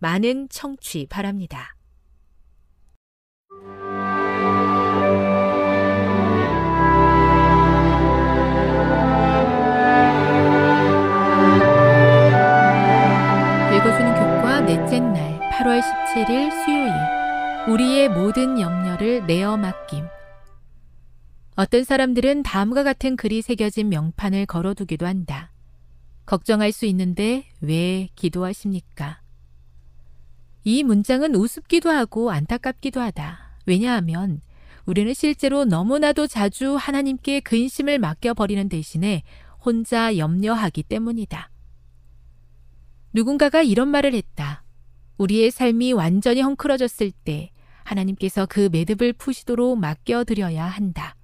많은 청취 바랍니다. 읽어주는 교과 넷째 날 8월 17일 수요일 우리의 모든 염려를 내어 맡김 어떤 사람들은 다음과 같은 글이 새겨진 명판을 걸어두기도 한다. 걱정할 수 있는데 왜 기도하십니까? 이 문장은 우습기도 하고 안타깝기도 하다. 왜냐하면 우리는 실제로 너무나도 자주 하나님께 근심을 맡겨버리는 대신에 혼자 염려하기 때문이다. 누군가가 이런 말을 했다. 우리의 삶이 완전히 헝클어졌을 때 하나님께서 그 매듭을 푸시도록 맡겨드려야 한다.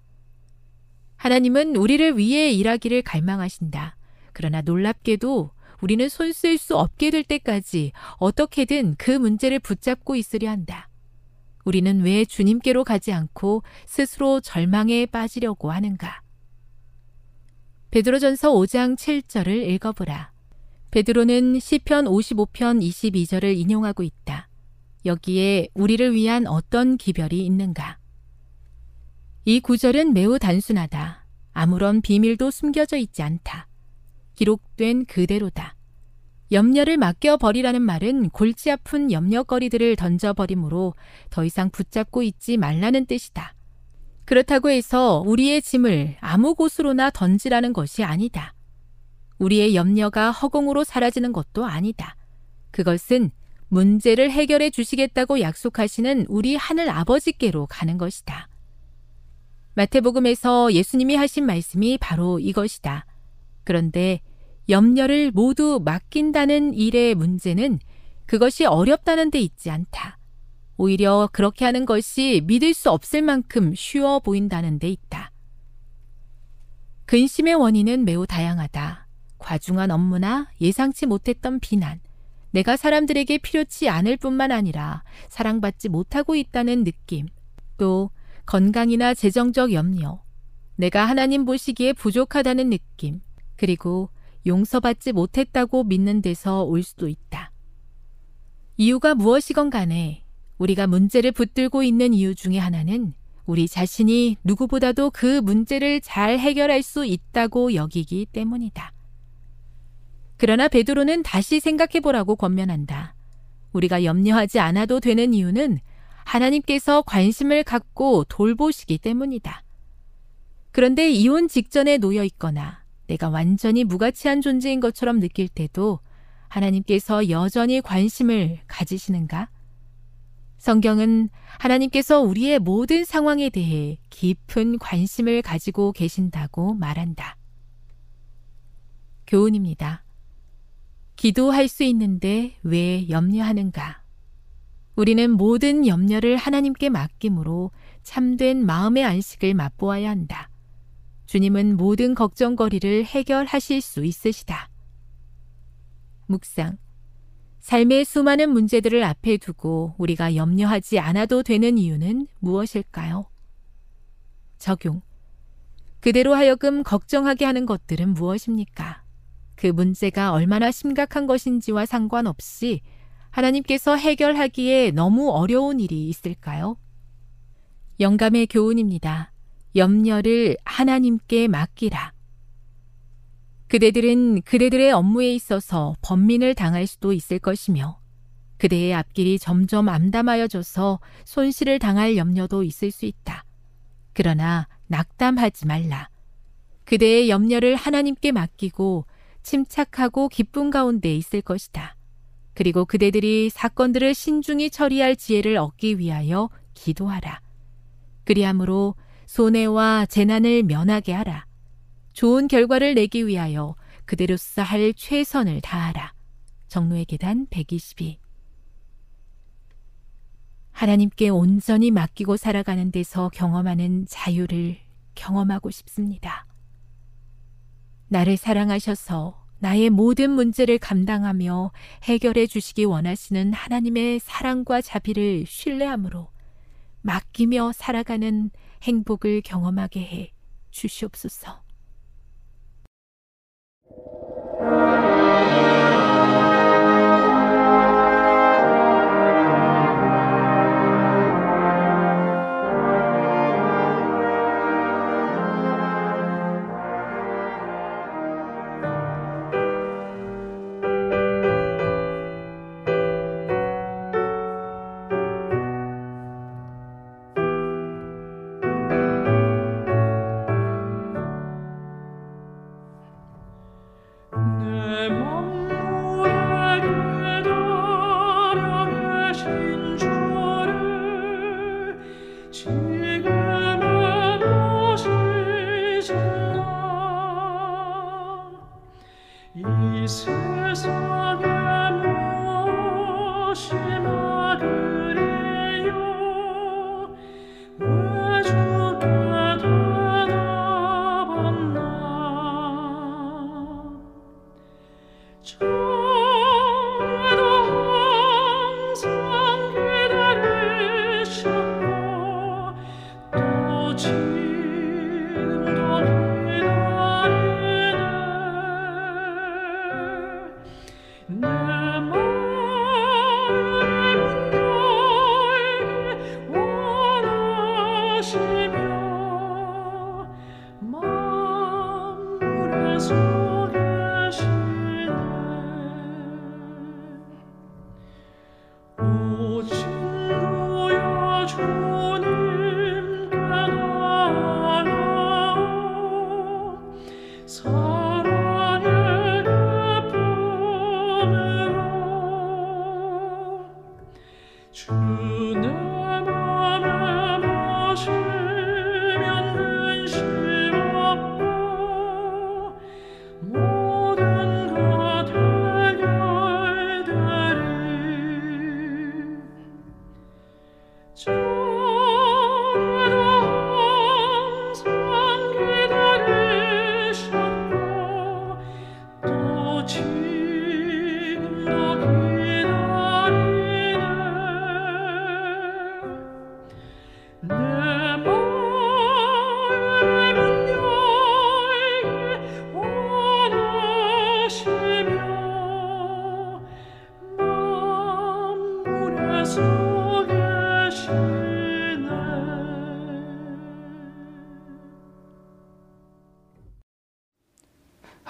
하나님은 우리를 위해 일하기를 갈망하신다. 그러나 놀랍게도 우리는 손 쓸 수 없게 될 때까지 어떻게든 그 문제를 붙잡고 있으려 한다. 우리는 왜 주님께로 가지 않고 스스로 절망에 빠지려고 하는가? 베드로전서 5장 7절을 읽어보라. 베드로는 시편 55편 22절을 인용하고 있다. 여기에 우리를 위한 어떤 기별이 있는가? 이 구절은 매우 단순하다. 아무런 비밀도 숨겨져 있지 않다. 기록된 그대로다. 염려를 맡겨버리라는 말은 골치 아픈 염려거리들을 던져버림으로 더 이상 붙잡고 있지 말라는 뜻이다. 그렇다고 해서 우리의 짐을 아무 곳으로나 던지라는 것이 아니다. 우리의 염려가 허공으로 사라지는 것도 아니다. 그것은 문제를 해결해 주시겠다고 약속하시는 우리 하늘 아버지께로 가는 것이다. 마태복음에서 예수님이 하신 말씀이 바로 이것이다. 그런데 염려를 모두 맡긴다는 일의 문제는 그것이 어렵다는 데 있지 않다. 오히려 그렇게 하는 것이 믿을 수 없을 만큼 쉬워 보인다는 데 있다. 근심의 원인은 매우 다양하다. 과중한 업무나 예상치 못했던 비난, 내가 사람들에게 필요치 않을 뿐만 아니라 사랑받지 못하고 있다는 느낌, 또 건강이나 재정적 염려, 내가 하나님 보시기에 부족하다는 느낌, 그리고 용서받지 못했다고 믿는 데서 올 수도 있다. 이유가 무엇이건 간에 우리가 문제를 붙들고 있는 이유 중에 하나는 우리 자신이 누구보다도 그 문제를 잘 해결할 수 있다고 여기기 때문이다. 그러나 베드로는 다시 생각해 보라고 권면한다. 우리가 염려하지 않아도 되는 이유는 하나님께서 관심을 갖고 돌보시기 때문이다. 그런데 이혼 직전에 놓여 있거나 내가 완전히 무가치한 존재인 것처럼 느낄 때도 하나님께서 여전히 관심을 가지시는가? 성경은 하나님께서 우리의 모든 상황에 대해 깊은 관심을 가지고 계신다고 말한다. 교훈입니다. 기도할 수 있는데 왜 염려하는가? 우리는 모든 염려를 하나님께 맡김으로 참된 마음의 안식을 맛보아야 한다. 주님은 모든 걱정거리를 해결하실 수 있으시다. 묵상. 삶의 수많은 문제들을 앞에 두고 우리가 염려하지 않아도 되는 이유는 무엇일까요? 적용. 그대로 하여금 걱정하게 하는 것들은 무엇입니까? 그 문제가 얼마나 심각한 것인지와 상관없이 하나님께서 해결하기에 너무 어려운 일이 있을까요? 영감의 교훈입니다. 염려를 하나님께 맡기라. 그대들은 그대들의 업무에 있어서 번민을 당할 수도 있을 것이며 그대의 앞길이 점점 암담하여져서 손실을 당할 염려도 있을 수 있다. 그러나 낙담하지 말라. 그대의 염려를 하나님께 맡기고 침착하고 기쁨 가운데 있을 것이다. 그리고 그대들이 사건들을 신중히 처리할 지혜를 얻기 위하여 기도하라. 그리함으로 손해와 재난을 면하게 하라. 좋은 결과를 내기 위하여 그대로서 할 최선을 다하라. 정로의 계단 122 하나님께 온전히 맡기고 살아가는 데서 경험하는 자유를 경험하고 싶습니다. 나를 사랑하셔서 나의 모든 문제를 감당하며 해결해 주시기 원하시는 하나님의 사랑과 자비를 신뢰함으로 맡기며 살아가는 행복을 경험하게 해 주시옵소서.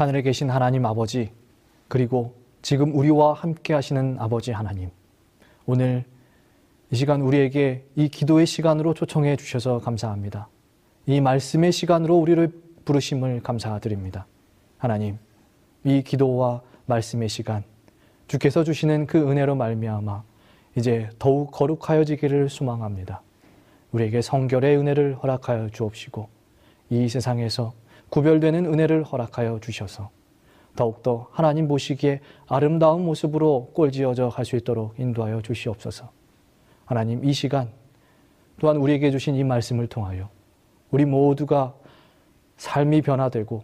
하늘에 계신 하나님 아버지, 그리고 지금 우리와 함께 하시는 아버지 하나님. 오늘 이 시간 우리에게 이 기도의 시간으로 초청해 주셔서 감사합니다. 이 말씀의 시간으로 우리를 부르심을 감사드립니다. 하나님, 이 기도와 말씀의 시간, 주께서 주시는 그 은혜로 말미암아 이제 더욱 거룩하여지기를 소망합니다. 우리에게 성결의 은혜를 허락하여 주옵시고 이 세상에서 구별되는 은혜를 허락하여 주셔서 더욱더 하나님 보시기에 아름다운 모습으로 꼴지어져 갈 수 있도록 인도하여 주시옵소서. 하나님 이 시간 또한 우리에게 주신 이 말씀을 통하여 우리 모두가 삶이 변화되고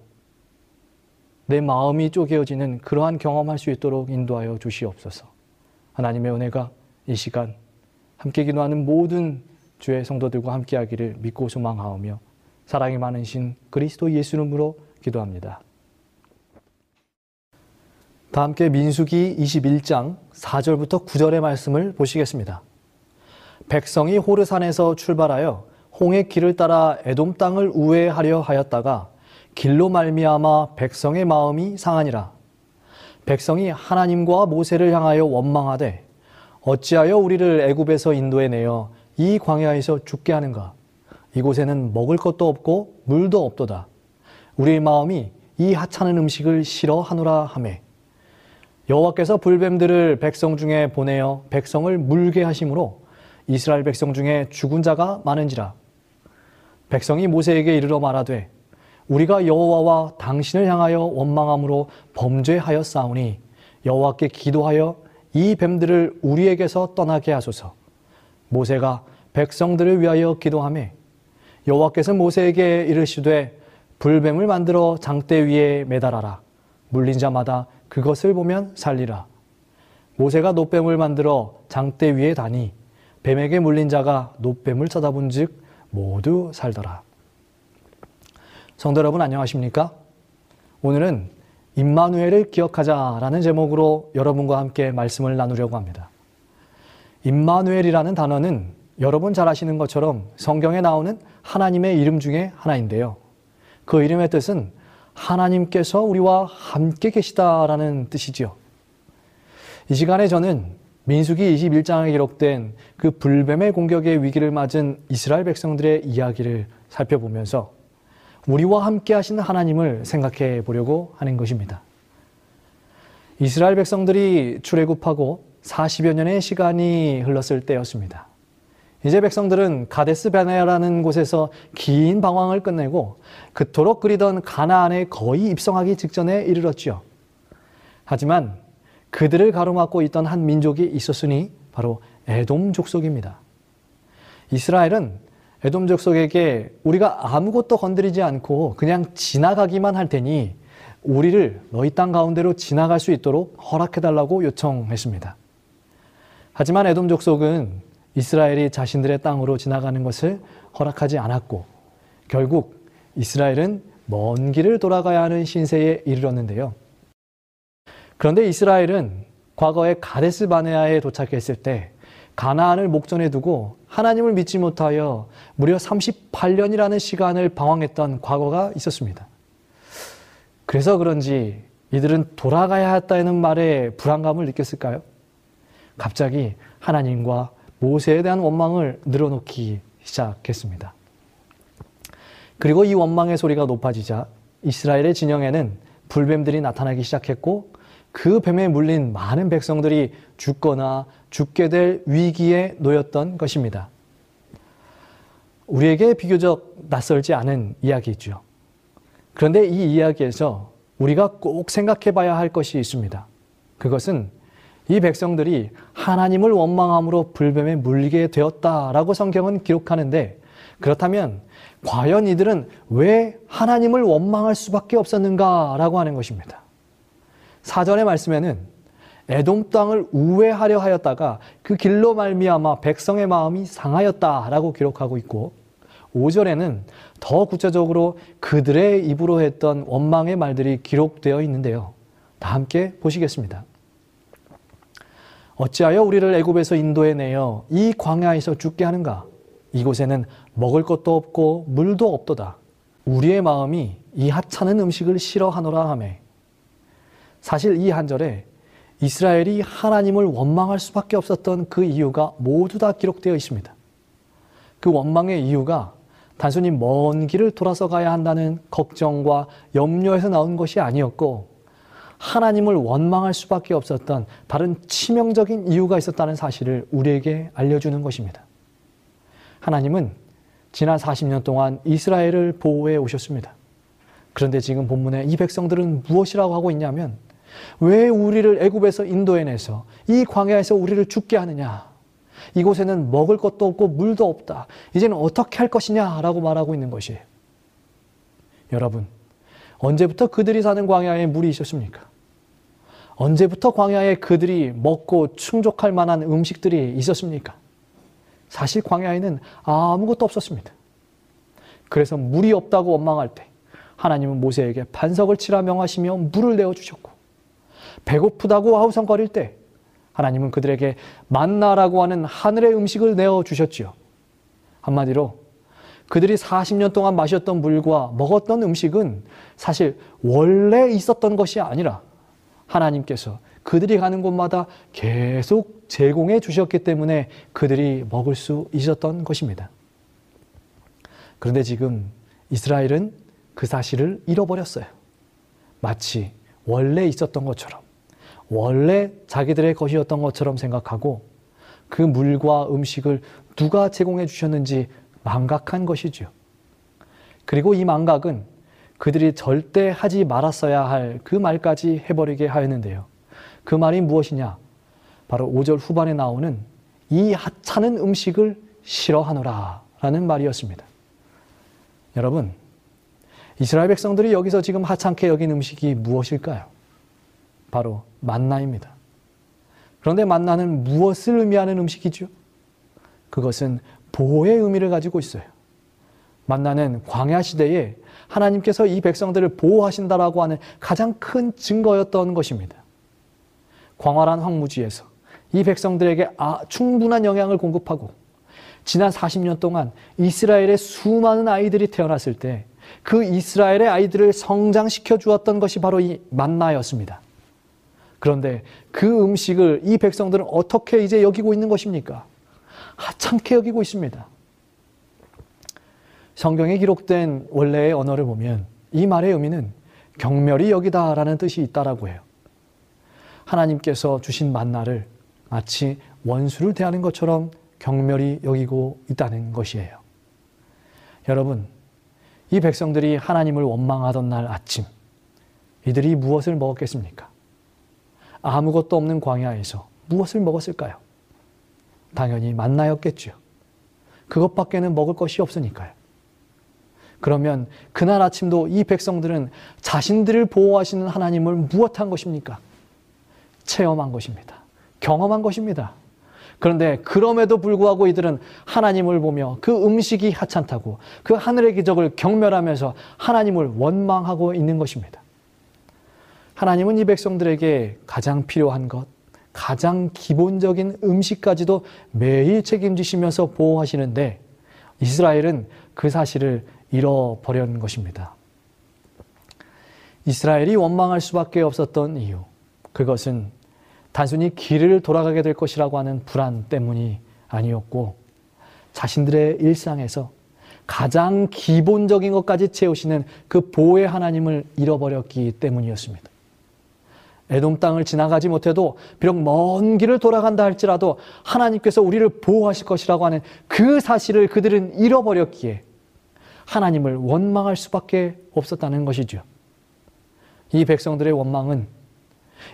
내 마음이 쪼개어지는 그러한 경험할 수 있도록 인도하여 주시옵소서. 하나님의 은혜가 이 시간 함께 기도하는 모든 주의 성도들과 함께하기를 믿고 소망하오며 사랑이 많으신 그리스도 예수 이름으로 기도합니다. 다 함께 민수기 21장 4절부터 9절의 말씀을 보시겠습니다. 백성이 호르산에서 출발하여 홍해 길을 따라 에돔 땅을 우회하려 하였다가 길로 말미암아 백성의 마음이 상하니라. 백성이 하나님과 모세를 향하여 원망하되 어찌하여 우리를 애굽에서 인도해 내어 이 광야에서 죽게 하는가? 이곳에는 먹을 것도 없고 물도 없도다. 우리의 마음이 이 하찮은 음식을 싫어하노라 하매 여호와께서 불뱀들을 백성 중에 보내어 백성을 물게 하심으로 이스라엘 백성 중에 죽은 자가 많은지라 백성이 모세에게 이르러 말하되 우리가 여호와와 당신을 향하여 원망함으로 범죄하였사오니 여호와께 기도하여 이 뱀들을 우리에게서 떠나게 하소서. 모세가 백성들을 위하여 기도하매 여호와께서 모세에게 이르시되 불뱀을 만들어 장대 위에 매달아라. 물린 자마다 그것을 보면 살리라. 모세가 노뱀을 만들어 장대 위에 다니 뱀에게 물린 자가 노뱀을 쳐다본즉 모두 살더라. 성도 여러분 안녕하십니까? 오늘은 임마누엘을 기억하자라는 제목으로 여러분과 함께 말씀을 나누려고 합니다. 임마누엘이라는 단어는 여러분 잘 아시는 것처럼 성경에 나오는 하나님의 이름 중에 하나인데요. 그 이름의 뜻은 하나님께서 우리와 함께 계시다라는 뜻이지요. 이 시간에 저는 민수기 21장에 기록된 그 불뱀의 공격의 위기를 맞은 이스라엘 백성들의 이야기를 살펴보면서 우리와 함께 하신 하나님을 생각해 보려고 하는 것입니다. 이스라엘 백성들이 출애굽하고 40여 년의 시간이 흘렀을 때였습니다. 이제 백성들은 가데스 베네아라는 곳에서 긴 방황을 끝내고 그토록 그리던 가나안에 거의 입성하기 직전에 이르렀지요. 하지만 그들을 가로막고 있던 한 민족이 있었으니 바로 에돔 족속입니다. 이스라엘은 에돔 족속에게 우리가 아무것도 건드리지 않고 그냥 지나가기만 할 테니 우리를 너희 땅 가운데로 지나갈 수 있도록 허락해 달라고 요청했습니다. 하지만 에돔 족속은 이스라엘이 자신들의 땅으로 지나가는 것을 허락하지 않았고 결국 이스라엘은 먼 길을 돌아가야 하는 신세에 이르렀는데요. 그런데 이스라엘은 과거에 가데스 바네아에 도착했을 때 가나안을 목전에 두고 하나님을 믿지 못하여 무려 38년이라는 시간을 방황했던 과거가 있었습니다. 그래서 그런지 이들은 돌아가야 했다는 말에 불안감을 느꼈을까요? 갑자기 하나님과 모세에 대한 원망을 늘어놓기 시작했습니다. 그리고 이 원망의 소리가 높아지자 이스라엘의 진영에는 불뱀들이 나타나기 시작했고 그 뱀에 물린 많은 백성들이 죽거나 죽게 될 위기에 놓였던 것입니다. 우리에게 비교적 낯설지 않은 이야기죠. 그런데 이 이야기에서 우리가 꼭 생각해 봐야 할 것이 있습니다. 그것은 이 백성들이 하나님을 원망함으로 불뱀에 물리게 되었다라고 성경은 기록하는데 그렇다면 과연 이들은 왜 하나님을 원망할 수밖에 없었는가라고 하는 것입니다. 사전의 말씀에는 에돔 땅을 우회하려 하였다가 그 길로 말미암아 백성의 마음이 상하였다라고 기록하고 있고 5절에는 더 구체적으로 그들의 입으로 했던 원망의 말들이 기록되어 있는데요. 다 함께 보시겠습니다. 어찌하여 우리를 애굽에서 인도해 내어 이 광야에서 죽게 하는가? 이곳에는 먹을 것도 없고 물도 없도다. 우리의 마음이 이 하찮은 음식을 싫어하노라 하매 사실 이 한 절에 이스라엘이 하나님을 원망할 수밖에 없었던 그 이유가 모두 다 기록되어 있습니다. 그 원망의 이유가 단순히 먼 길을 돌아서 가야 한다는 걱정과 염려에서 나온 것이 아니었고 하나님을 원망할 수밖에 없었던 다른 치명적인 이유가 있었다는 사실을 우리에게 알려주는 것입니다. 하나님은 지난 40년 동안 이스라엘을 보호해 오셨습니다. 그런데 지금 본문에 이 백성들은 무엇이라고 하고 있냐면 왜 우리를 애굽에서 인도해내서 이 광야에서 우리를 죽게 하느냐? 이곳에는 먹을 것도 없고 물도 없다. 이제는 어떻게 할 것이냐라고 말하고 있는 것이에요. 여러분, 언제부터 그들이 사는 광야에 물이 있었습니까? 언제부터 광야에 그들이 먹고 충족할 만한 음식들이 있었습니까? 사실 광야에는 아무것도 없었습니다. 그래서 물이 없다고 원망할 때 하나님은 모세에게 반석을 치라 명하시며 물을 내어 주셨고 배고프다고 아우성거릴 때 하나님은 그들에게 만나라고 하는 하늘의 음식을 내어 주셨지요. 한마디로 그들이 40년 동안 마셨던 물과 먹었던 음식은 사실 원래 있었던 것이 아니라 하나님께서 그들이 가는 곳마다 계속 제공해 주셨기 때문에 그들이 먹을 수 있었던 것입니다. 그런데 지금 이스라엘은 그 사실을 잃어버렸어요. 마치 원래 있었던 것처럼, 원래 자기들의 것이었던 것처럼 생각하고 그 물과 음식을 누가 제공해 주셨는지 망각한 것이죠. 그리고 이 망각은 그들이 절대 하지 말았어야 할 그 말까지 해버리게 하였는데요. 그 말이 무엇이냐? 바로 5절 후반에 나오는 이 하찮은 음식을 싫어하노라 라는 말이었습니다. 여러분, 이스라엘 백성들이 여기서 지금 하찮게 여긴 음식이 무엇일까요? 바로 만나입니다. 그런데 만나는 무엇을 의미하는 음식이죠? 그것은 보호의 의미를 가지고 있어요. 만나는 광야 시대에 하나님께서 이 백성들을 보호하신다라고 하는 가장 큰 증거였던 것입니다. 광활한 황무지에서 이 백성들에게 아, 충분한 영양을 공급하고 지난 40년 동안 이스라엘의 수많은 아이들이 태어났을 때 그 이스라엘의 아이들을 성장시켜 주었던 것이 바로 이 만나였습니다. 그런데 그 음식을 이 백성들은 어떻게 이제 여기고 있는 것입니까? 하찮게 여기고 있습니다. 성경에 기록된 원래의 언어를 보면 이 말의 의미는 경멸이 여기다라는 뜻이 있다라고 해요. 하나님께서 주신 만나를 마치 원수를 대하는 것처럼 경멸이 여기고 있다는 것이에요. 여러분, 이 백성들이 하나님을 원망하던 날 아침, 이들이 무엇을 먹었겠습니까? 아무것도 없는 광야에서 무엇을 먹었을까요? 당연히 만나였겠죠. 그것밖에는 먹을 것이 없으니까요. 그러면 그날 아침도 이 백성들은 자신들을 보호하시는 하나님을 무엇한 것입니까? 체험한 것입니다. 경험한 것입니다. 그런데 그럼에도 불구하고 이들은 하나님을 보며 그 음식이 하찮다고 그 하늘의 기적을 경멸하면서 하나님을 원망하고 있는 것입니다. 하나님은 이 백성들에게 가장 필요한 것, 가장 기본적인 음식까지도 매일 책임지시면서 보호하시는데 이스라엘은 그 사실을 잃어버린 것입니다. 이스라엘이 원망할 수밖에 없었던 이유, 그것은 단순히 길을 돌아가게 될 것이라고 하는 불안 때문이 아니었고, 자신들의 일상에서 가장 기본적인 것까지 채우시는 그 보호의 하나님을 잃어버렸기 때문이었습니다. 에돔 땅을 지나가지 못해도 비록 먼 길을 돌아간다 할지라도 하나님께서 우리를 보호하실 것이라고 하는 그 사실을 그들은 잃어버렸기에 하나님을 원망할 수밖에 없었다는 것이죠. 이 백성들의 원망은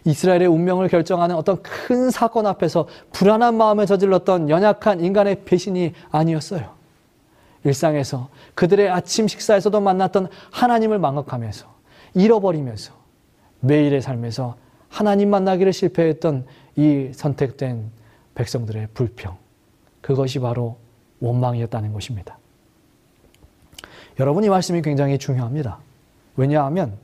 이스라엘의 운명을 결정하는 어떤 큰 사건 앞에서 불안한 마음에 저질렀던 연약한 인간의 배신이 아니었어요. 일상에서 그들의 아침 식사에서도 만났던 하나님을 망각하면서 잃어버리면서 매일의 삶에서 하나님 만나기를 실패했던 이 선택된 백성들의 불평. 그것이 바로 원망이었다는 것입니다. 여러분 이 말씀이 굉장히 중요합니다. 왜냐하면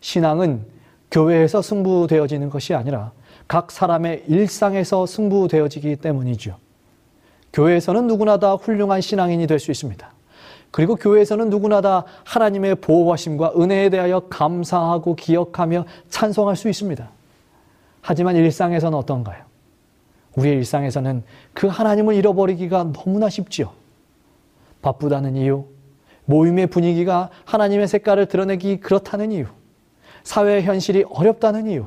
신앙은 교회에서 승부되어지는 것이 아니라 각 사람의 일상에서 승부되어지기 때문이죠. 교회에서는 누구나 다 훌륭한 신앙인이 될 수 있습니다. 그리고 교회에서는 누구나 다 하나님의 보호하심과 은혜에 대하여 감사하고 기억하며 찬송할 수 있습니다. 하지만 일상에서는 어떤가요? 우리의 일상에서는 그 하나님을 잃어버리기가 너무나 쉽지요. 바쁘다는 이유, 모임의 분위기가 하나님의 색깔을 드러내기 그렇다는 이유, 사회 현실이 어렵다는 이유,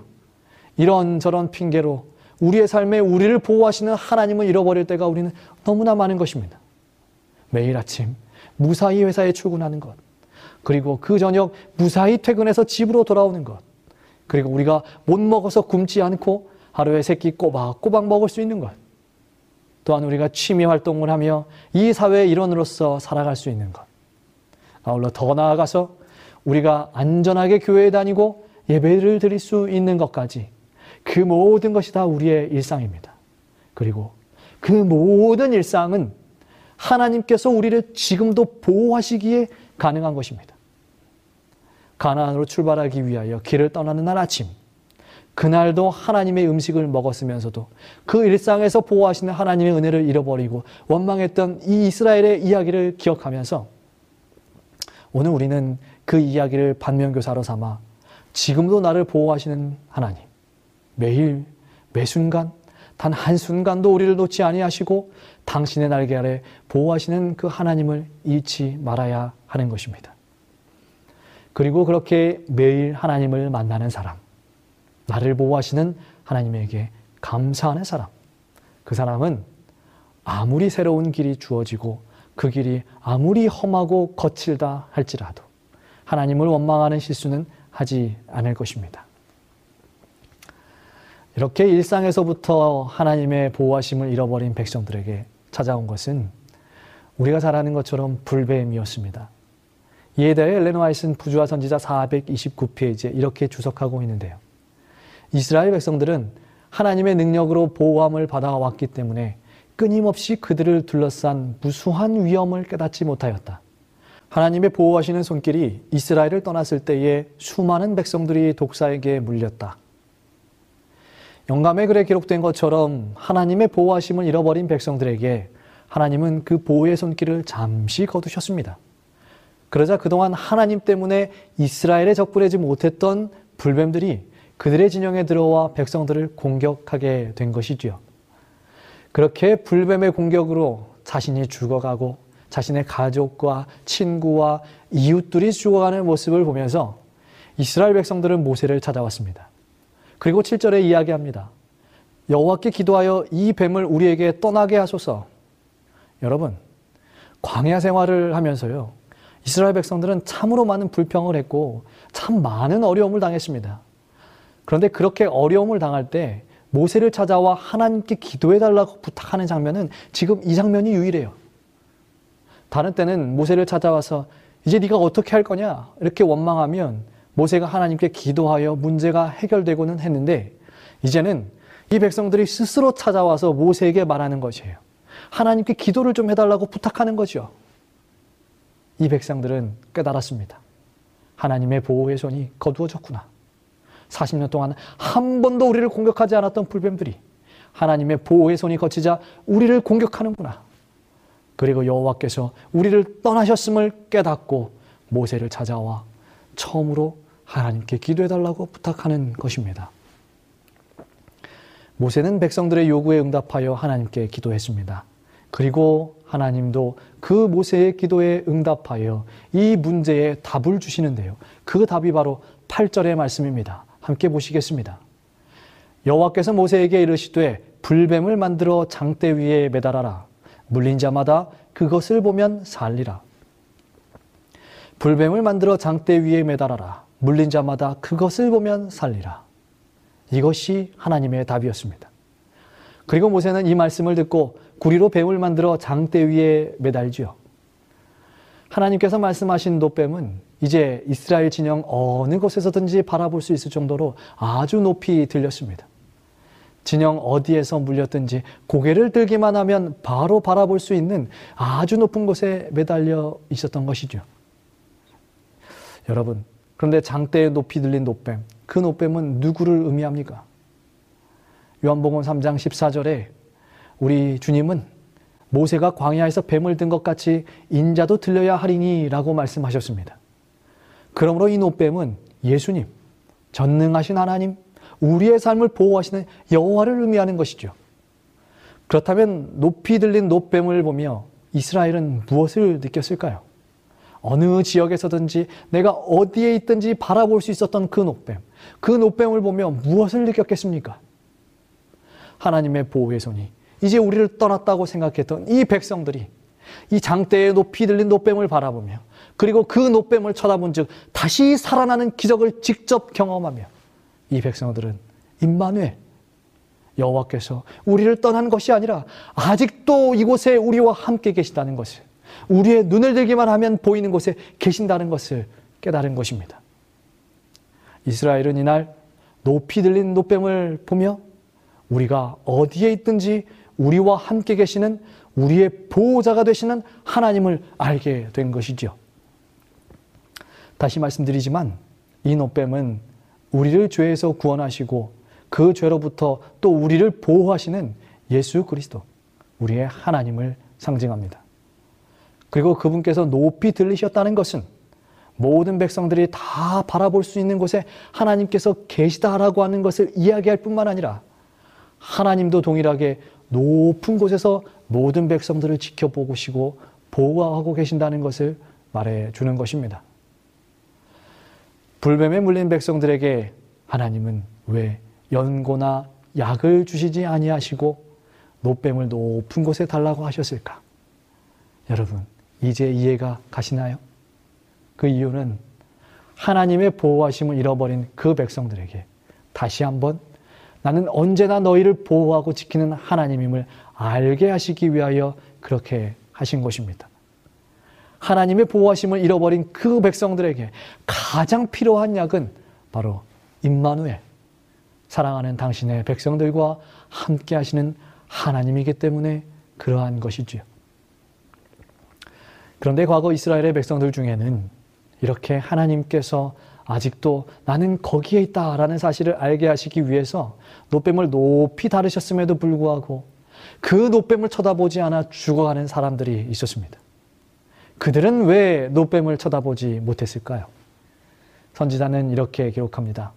이런저런 핑계로 우리의 삶에 우리를 보호하시는 하나님을 잃어버릴 때가 우리는 너무나 많은 것입니다. 매일 아침 무사히 회사에 출근하는 것, 그리고 그 저녁 무사히 퇴근해서 집으로 돌아오는 것, 그리고 우리가 못 먹어서 굶지 않고 하루에 세끼 꼬박꼬박 먹을 수 있는 것, 또한 우리가 취미 활동을 하며 이 사회의 일원으로서 살아갈 수 있는 것, 아울러 더 나아가서 우리가 안전하게 교회에 다니고 예배를 드릴 수 있는 것까지 그 모든 것이 다 우리의 일상입니다. 그리고 그 모든 일상은 하나님께서 우리를 지금도 보호하시기에 가능한 것입니다. 가나안으로 출발하기 위하여 길을 떠나는 날 아침, 그날도 하나님의 음식을 먹었으면서도 그 일상에서 보호하시는 하나님의 은혜를 잃어버리고 원망했던 이 이스라엘의 이야기를 기억하면서 오늘 우리는 그 이야기를 반면교사로 삼아 지금도 나를 보호하시는 하나님, 매일 매순간 단 한순간도 우리를 놓지 아니하시고 당신의 날개 아래 보호하시는 그 하나님을 잃지 말아야 하는 것입니다. 그리고 그렇게 매일 하나님을 만나는 사람, 나를 보호하시는 하나님에게 감사하는 사람, 그 사람은 아무리 새로운 길이 주어지고 그 길이 아무리 험하고 거칠다 할지라도 하나님을 원망하는 실수는 하지 않을 것입니다. 이렇게 일상에서부터 하나님의 보호하심을 잃어버린 백성들에게 찾아온 것은 우리가 잘 아는 것처럼 불뱀이었습니다. 이에 대해 엘렌 와이슨 부주와 선지자 429페이지에 이렇게 주석하고 있는데요. 이스라엘 백성들은 하나님의 능력으로 보호함을 받아왔기 때문에 끊임없이 그들을 둘러싼 무수한 위험을 깨닫지 못하였다. 하나님의 보호하시는 손길이 이스라엘을 떠났을 때에 수많은 백성들이 독사에게 물렸다. 영감의 글에 기록된 것처럼 하나님의 보호하심을 잃어버린 백성들에게 하나님은 그 보호의 손길을 잠시 거두셨습니다. 그러자 그동안 하나님 때문에 이스라엘에 접근하지 못했던 불뱀들이 그들의 진영에 들어와 백성들을 공격하게 된 것이지요. 그렇게 불뱀의 공격으로 자신이 죽어가고 자신의 가족과 친구와 이웃들이 죽어가는 모습을 보면서 이스라엘 백성들은 모세를 찾아왔습니다. 그리고 7절에 이야기합니다. 여호와께 기도하여 이 뱀을 우리에게 떠나게 하소서. 여러분, 광야 생활을 하면서요. 이스라엘 백성들은 참으로 많은 불평을 했고 참 많은 어려움을 당했습니다. 그런데 그렇게 어려움을 당할 때 모세를 찾아와 하나님께 기도해 달라고 부탁하는 장면은 지금 이 장면이 유일해요. 다른 때는 모세를 찾아와서 이제 네가 어떻게 할 거냐 이렇게 원망하면 모세가 하나님께 기도하여 문제가 해결되고는 했는데 이제는 이 백성들이 스스로 찾아와서 모세에게 말하는 것이에요. 하나님께 기도를 좀 해달라고 부탁하는 거죠. 이 백성들은 깨달았습니다. 하나님의 보호의 손이 거두어졌구나. 40년 동안 한 번도 우리를 공격하지 않았던 불뱀들이 하나님의 보호의 손이 거치자 우리를 공격하는구나. 그리고 여호와께서 우리를 떠나셨음을 깨닫고 모세를 찾아와 처음으로 하나님께 기도해 달라고 부탁하는 것입니다. 모세는 백성들의 요구에 응답하여 하나님께 기도했습니다. 그리고 하나님도 그 모세의 기도에 응답하여 이 문제에 답을 주시는데요. 그 답이 바로 8절의 말씀입니다. 함께 보시겠습니다. 여호와께서 모세에게 이르시되 불뱀을 만들어 장대 위에 매달아라. 물린 자마다 그것을 보면 살리라. 불뱀을 만들어 장대 위에 매달아라. 물린 자마다 그것을 보면 살리라. 이것이 하나님의 답이었습니다. 그리고 모세는 이 말씀을 듣고 구리로 뱀을 만들어 장대 위에 매달지요. 하나님께서 말씀하신 노뱀은 이제 이스라엘 진영 어느 곳에서든지 바라볼 수 있을 정도로 아주 높이 들렸습니다. 진영 어디에서 물렸든지 고개를 들기만 하면 바로 바라볼 수 있는 아주 높은 곳에 매달려 있었던 것이죠. 여러분, 그런데 장대에 높이 들린 노뱀, 그 노뱀은 누구를 의미합니까? 요한복음 3장 14절에 우리 주님은 모세가 광야에서 뱀을 든 것 같이 인자도 들려야 하리니 라고 말씀하셨습니다. 그러므로 이 노뱀은 예수님, 전능하신 하나님, 우리의 삶을 보호하시는 여호와를 의미하는 것이죠. 그렇다면 높이 들린 노뱀을 보며 이스라엘은 무엇을 느꼈을까요? 어느 지역에서든지 내가 어디에 있든지 바라볼 수 있었던 그 노뱀, 그 노뱀을 보며 무엇을 느꼈겠습니까? 하나님의 보호의 손이 이제 우리를 떠났다고 생각했던 이 백성들이 이 장대에 높이 들린 노뱀을 바라보며 그리고 그 노뱀을 쳐다본 즉 다시 살아나는 기적을 직접 경험하며 이 백성들은 임마누엘 여호와께서 우리를 떠난 것이 아니라 아직도 이곳에 우리와 함께 계시다는 것을 우리의 눈을 들기만 하면 보이는 곳에 계신다는 것을 깨달은 것입니다. 이스라엘은 이날 높이 들린 노뱀을 보며 우리가 어디에 있든지 우리와 함께 계시는 우리의 보호자가 되시는 하나님을 알게 된 것이죠. 다시 말씀드리지만 이 노뱀은 우리를 죄에서 구원하시고 그 죄로부터 또 우리를 보호하시는 예수 그리스도, 우리의 하나님을 상징합니다. 그리고 그분께서 높이 들리셨다는 것은 모든 백성들이 다 바라볼 수 있는 곳에 하나님께서 계시다라고 하는 것을 이야기할 뿐만 아니라 하나님도 동일하게 높은 곳에서 모든 백성들을 지켜보시고 보호하고 계신다는 것을 말해 주는 것입니다. 불뱀에 물린 백성들에게 하나님은 왜 연고나 약을 주시지 아니하시고 노뱀을 높은 곳에 달라고 하셨을까? 여러분, 이제 이해가 가시나요? 그 이유는 하나님의 보호하심을 잃어버린 그 백성들에게 다시 한번 나는 언제나 너희를 보호하고 지키는 하나님임을 알게 하시기 위하여 그렇게 하신 것입니다. 하나님의 보호하심을 잃어버린 그 백성들에게 가장 필요한 약은 바로 임마누엘, 사랑하는 당신의 백성들과 함께 하시는 하나님이기 때문에 그러한 것이지요. 그런데 과거 이스라엘의 백성들 중에는 이렇게 하나님께서 아직도 나는 거기에 있다라는 사실을 알게 하시기 위해서 노뱀을 높이 다루셨음에도 불구하고 그 노뱀을 쳐다보지 않아 죽어가는 사람들이 있었습니다. 그들은 왜 노뱀을 쳐다보지 못했을까요? 선지자는 이렇게 기록합니다.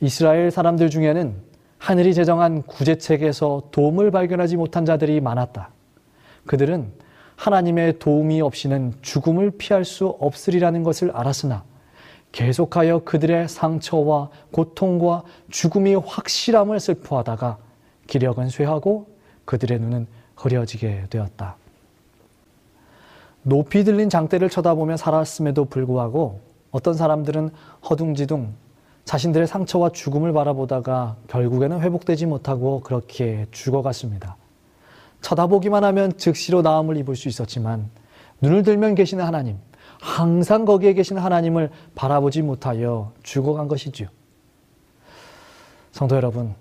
이스라엘 사람들 중에는 하늘이 제정한 구제책에서 도움을 발견하지 못한 자들이 많았다. 그들은 하나님의 도움이 없이는 죽음을 피할 수 없으리라는 것을 알았으나 계속하여 그들의 상처와 고통과 죽음이 확실함을 슬퍼하다가 기력은 쇠하고 그들의 눈은 흐려지게 되었다. 높이 들린 장대를 쳐다보며 살았음에도 불구하고 어떤 사람들은 허둥지둥 자신들의 상처와 죽음을 바라보다가 결국에는 회복되지 못하고 그렇게 죽어갔습니다. 쳐다보기만 하면 즉시로 나음을 입을 수 있었지만 눈을 들면 계시는 하나님, 항상 거기에 계신 하나님을 바라보지 못하여 죽어간 것이지요. 성도 여러분,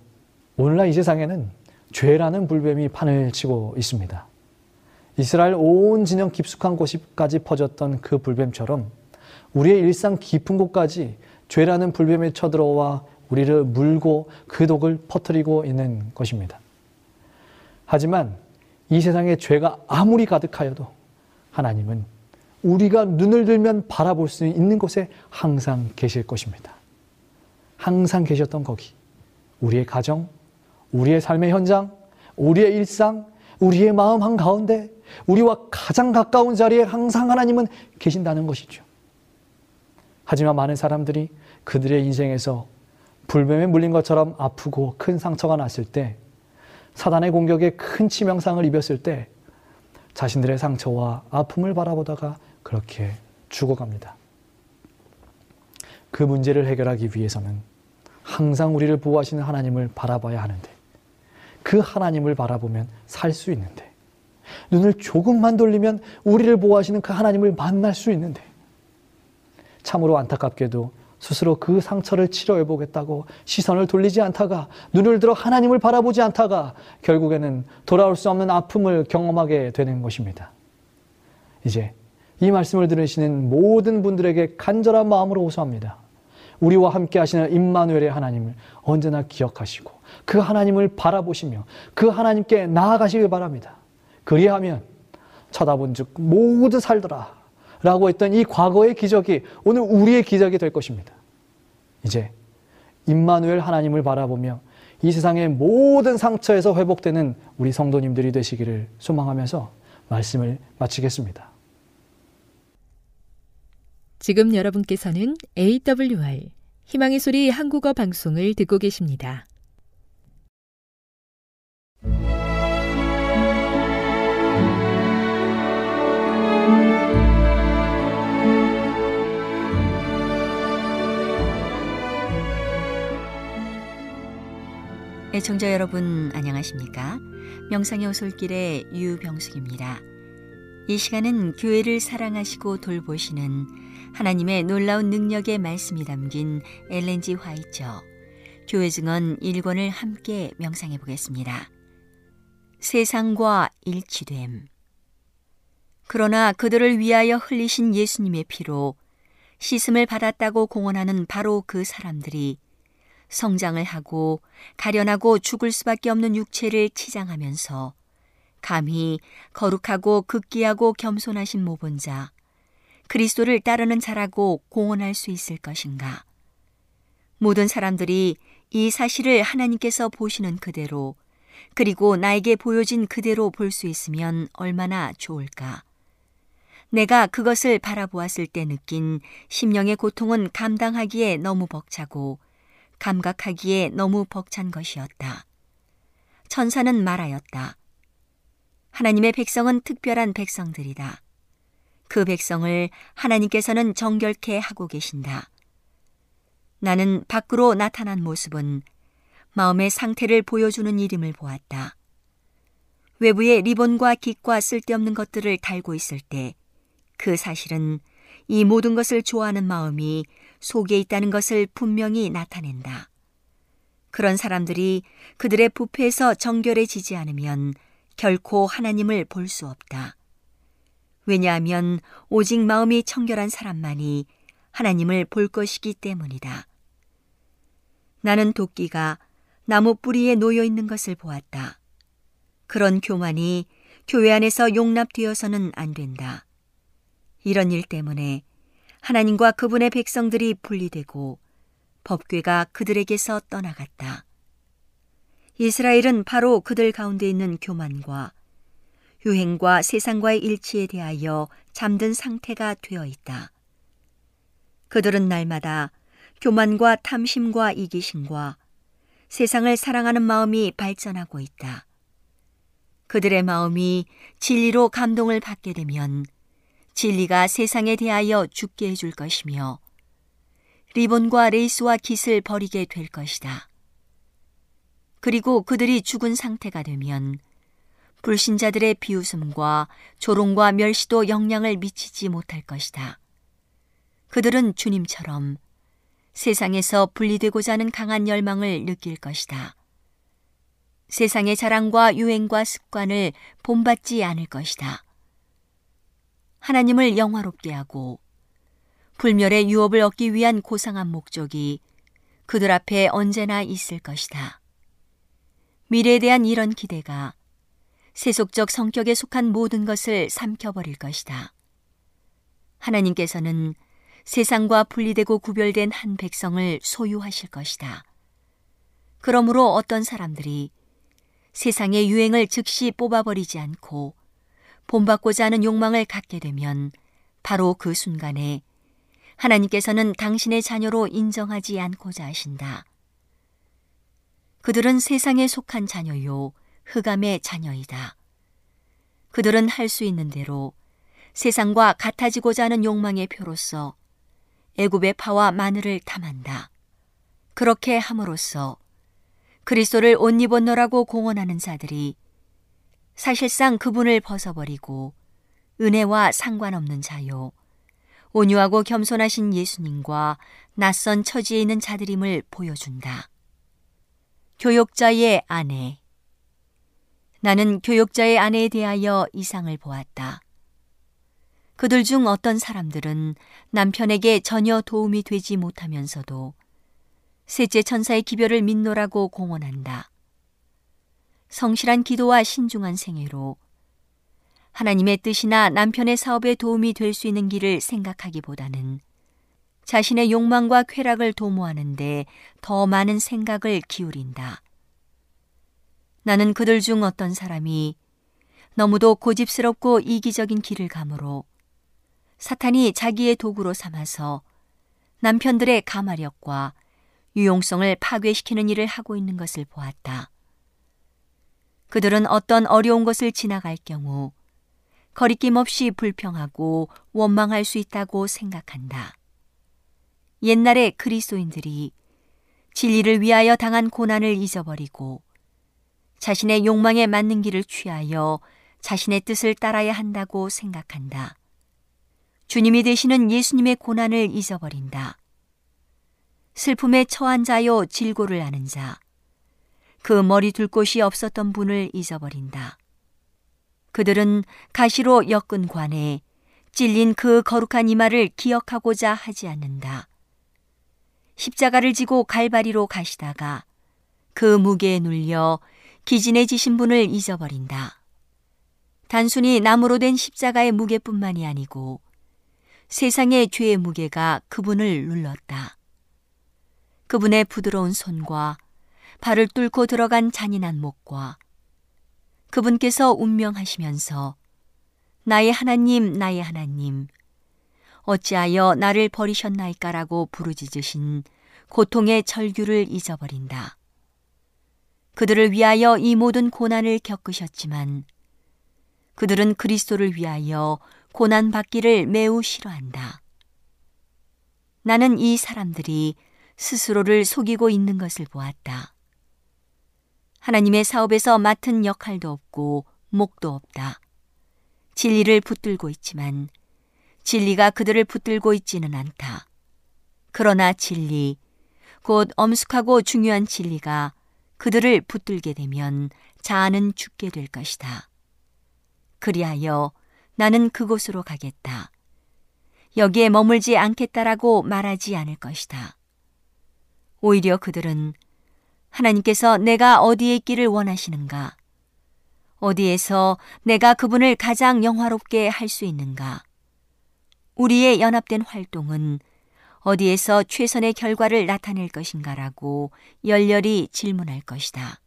오늘날 이 세상에는 죄라는 불뱀이 판을 치고 있습니다. 이스라엘 온 진영 깊숙한 곳까지 퍼졌던 그 불뱀처럼 우리의 일상 깊은 곳까지 죄라는 불뱀이 쳐들어와 우리를 물고 그 독을 퍼뜨리고 있는 것입니다. 하지만 이 세상에 죄가 아무리 가득하여도 하나님은 우리가 눈을 들면 바라볼 수 있는 곳에 항상 계실 것입니다. 항상 계셨던 거기. 우리의 가정, 우리의 삶의 현장, 우리의 일상, 우리의 마음 한가운데, 우리와 가장 가까운 자리에 항상 하나님은 계신다는 것이죠. 하지만 많은 사람들이 그들의 인생에서 불뱀에 물린 것처럼 아프고 큰 상처가 났을 때, 사단의 공격에 큰 치명상을 입었을 때, 자신들의 상처와 아픔을 바라보다가 그렇게 죽어갑니다. 그 문제를 해결하기 위해서는 항상 우리를 보호하시는 하나님을 바라봐야 하는데, 그 하나님을 바라보면 살 수 있는데, 눈을 조금만 돌리면 우리를 보호하시는 그 하나님을 만날 수 있는데, 참으로 안타깝게도 스스로 그 상처를 치료해 보겠다고 시선을 돌리지 않다가 눈을 들어 하나님을 바라보지 않다가 결국에는 돌아올 수 없는 아픔을 경험하게 되는 것입니다. 이제 이 말씀을 들으시는 모든 분들에게 간절한 마음으로 호소합니다. 우리와 함께 하시는 임마누엘의 하나님을 언제나 기억하시고 그 하나님을 바라보시며 그 하나님께 나아가시길 바랍니다. 그리하면 쳐다본 즉 모두 살더라 라고 했던 이 과거의 기적이 오늘 우리의 기적이 될 것입니다. 이제 임마누엘 하나님을 바라보며 이 세상의 모든 상처에서 회복되는 우리 성도님들이 되시기를 소망하면서 말씀을 마치겠습니다. 지금 여러분께서는 AWR 희망의 소리 한국어 방송을 듣고 계십니다. 애청자 여러분 안녕하십니까? 명상의 오솔길의 유병숙입니다. 이 시간은 교회를 사랑하시고 돌보시는 하나님의 놀라운 능력의 말씀이 담긴 엘렌지 화이처 교회 증언 1권을 함께 명상해 보겠습니다. 세상과 일치됨 그러나 그들을 위하여 흘리신 예수님의 피로 씻음을 받았다고 공언하는 바로 그 사람들이 성장을 하고 가련하고 죽을 수밖에 없는 육체를 치장하면서 감히 거룩하고 극기하고 겸손하신 모본자 그리스도를 따르는 자라고 공언할 수 있을 것인가? 모든 사람들이 이 사실을 하나님께서 보시는 그대로 그리고 나에게 보여진 그대로 볼 수 있으면 얼마나 좋을까? 내가 그것을 바라보았을 때 느낀 심령의 고통은 감당하기에 너무 벅차고 감각하기에 너무 벅찬 것이었다. 천사는 말하였다. 하나님의 백성은 특별한 백성들이다. 그 백성을 하나님께서는 정결케 하고 계신다. 나는 밖으로 나타난 모습은 마음의 상태를 보여주는 이름을 보았다. 외부에 리본과 깃과 쓸데없는 것들을 달고 있을 때 그 사실은 이 모든 것을 좋아하는 마음이 속에 있다는 것을 분명히 나타낸다. 그런 사람들이 그들의 부패에서 정결해지지 않으면 결코 하나님을 볼 수 없다. 왜냐하면 오직 마음이 청결한 사람만이 하나님을 볼 것이기 때문이다. 나는 도끼가 나무 뿌리에 놓여 있는 것을 보았다. 그런 교만이 교회 안에서 용납되어서는 안 된다. 이런 일 때문에 하나님과 그분의 백성들이 분리되고 법궤가 그들에게서 떠나갔다. 이스라엘은 바로 그들 가운데 있는 교만과 유행과 세상과의 일치에 대하여 잠든 상태가 되어 있다. 그들은 날마다 교만과 탐심과 이기심과 세상을 사랑하는 마음이 발전하고 있다. 그들의 마음이 진리로 감동을 받게 되면 진리가 세상에 대하여 죽게 해줄 것이며 리본과 레이스와 깃을 버리게 될 것이다. 그리고 그들이 죽은 상태가 되면 불신자들의 비웃음과 조롱과 멸시도 영향을 미치지 못할 것이다. 그들은 주님처럼 세상에서 분리되고자 하는 강한 열망을 느낄 것이다. 세상의 자랑과 유행과 습관을 본받지 않을 것이다. 하나님을 영화롭게 하고 불멸의 유업을 얻기 위한 고상한 목적이 그들 앞에 언제나 있을 것이다. 미래에 대한 이런 기대가 세속적 성격에 속한 모든 것을 삼켜버릴 것이다. 하나님께서는 세상과 분리되고 구별된 한 백성을 소유하실 것이다. 그러므로 어떤 사람들이 세상의 유행을 즉시 뽑아버리지 않고 본받고자 하는 욕망을 갖게 되면 바로 그 순간에 하나님께서는 당신의 자녀로 인정하지 않고자 하신다. 그들은 세상에 속한 자녀요, 흑암의 자녀이다. 그들은 할 수 있는 대로 세상과 같아지고자 하는 욕망의 표로서 애굽의 파와 마늘을 탐한다. 그렇게 함으로써 그리스도를 옷 입었노라고 공언하는 자들이 사실상 그분을 벗어버리고 은혜와 상관없는 자요. 온유하고 겸손하신 예수님과 낯선 처지에 있는 자들임을 보여준다. 교역자의 아내. 나는 교역자의 아내에 대하여 이상을 보았다. 그들 중 어떤 사람들은 남편에게 전혀 도움이 되지 못하면서도 셋째 천사의 기별을 믿노라고 공언한다. 성실한 기도와 신중한 생애로 하나님의 뜻이나 남편의 사업에 도움이 될 수 있는 길을 생각하기보다는 자신의 욕망과 쾌락을 도모하는데 더 많은 생각을 기울인다. 나는 그들 중 어떤 사람이 너무도 고집스럽고 이기적인 길을 가므로 사탄이 자기의 도구로 삼아서 남편들의 가마력과 유용성을 파괴시키는 일을 하고 있는 것을 보았다. 그들은 어떤 어려운 것을 지나갈 경우 거리낌 없이 불평하고 원망할 수 있다고 생각한다. 옛날에 그리스도인들이 진리를 위하여 당한 고난을 잊어버리고 자신의 욕망에 맞는 길을 취하여 자신의 뜻을 따라야 한다고 생각한다. 주님이 되시는 예수님의 고난을 잊어버린다. 슬픔에 처한 자요 질고를 아는 자, 그 머리 둘 곳이 없었던 분을 잊어버린다. 그들은 가시로 엮은 관에 찔린 그 거룩한 이마를 기억하고자 하지 않는다. 십자가를 지고 갈바리로 가시다가 그 무게에 눌려 기진해지신 분을 잊어버린다. 단순히 나무로 된 십자가의 무게뿐만이 아니고 세상의 죄의 무게가 그분을 눌렀다. 그분의 부드러운 손과 발을 뚫고 들어간 잔인한 목과 그분께서 운명하시면서 나의 하나님, 나의 하나님, 어찌하여 나를 버리셨나이까라고 부르짖으신 고통의 절규를 잊어버린다. 그들을 위하여 이 모든 고난을 겪으셨지만 그들은 그리스도를 위하여 고난 받기를 매우 싫어한다. 나는 이 사람들이 스스로를 속이고 있는 것을 보았다. 하나님의 사업에서 맡은 역할도 없고 목도 없다. 진리를 붙들고 있지만 진리가 그들을 붙들고 있지는 않다. 그러나 진리, 곧 엄숙하고 중요한 진리가 그들을 붙들게 되면 자아는 죽게 될 것이다. 그리하여 나는 그곳으로 가겠다. 여기에 머물지 않겠다라고 말하지 않을 것이다. 오히려 그들은 하나님께서 내가 어디에 있기를 원하시는가? 어디에서 내가 그분을 가장 영화롭게 할 수 있는가? 우리의 연합된 활동은 어디에서 최선의 결과를 나타낼 것인가라고 열렬히 질문할 것이다.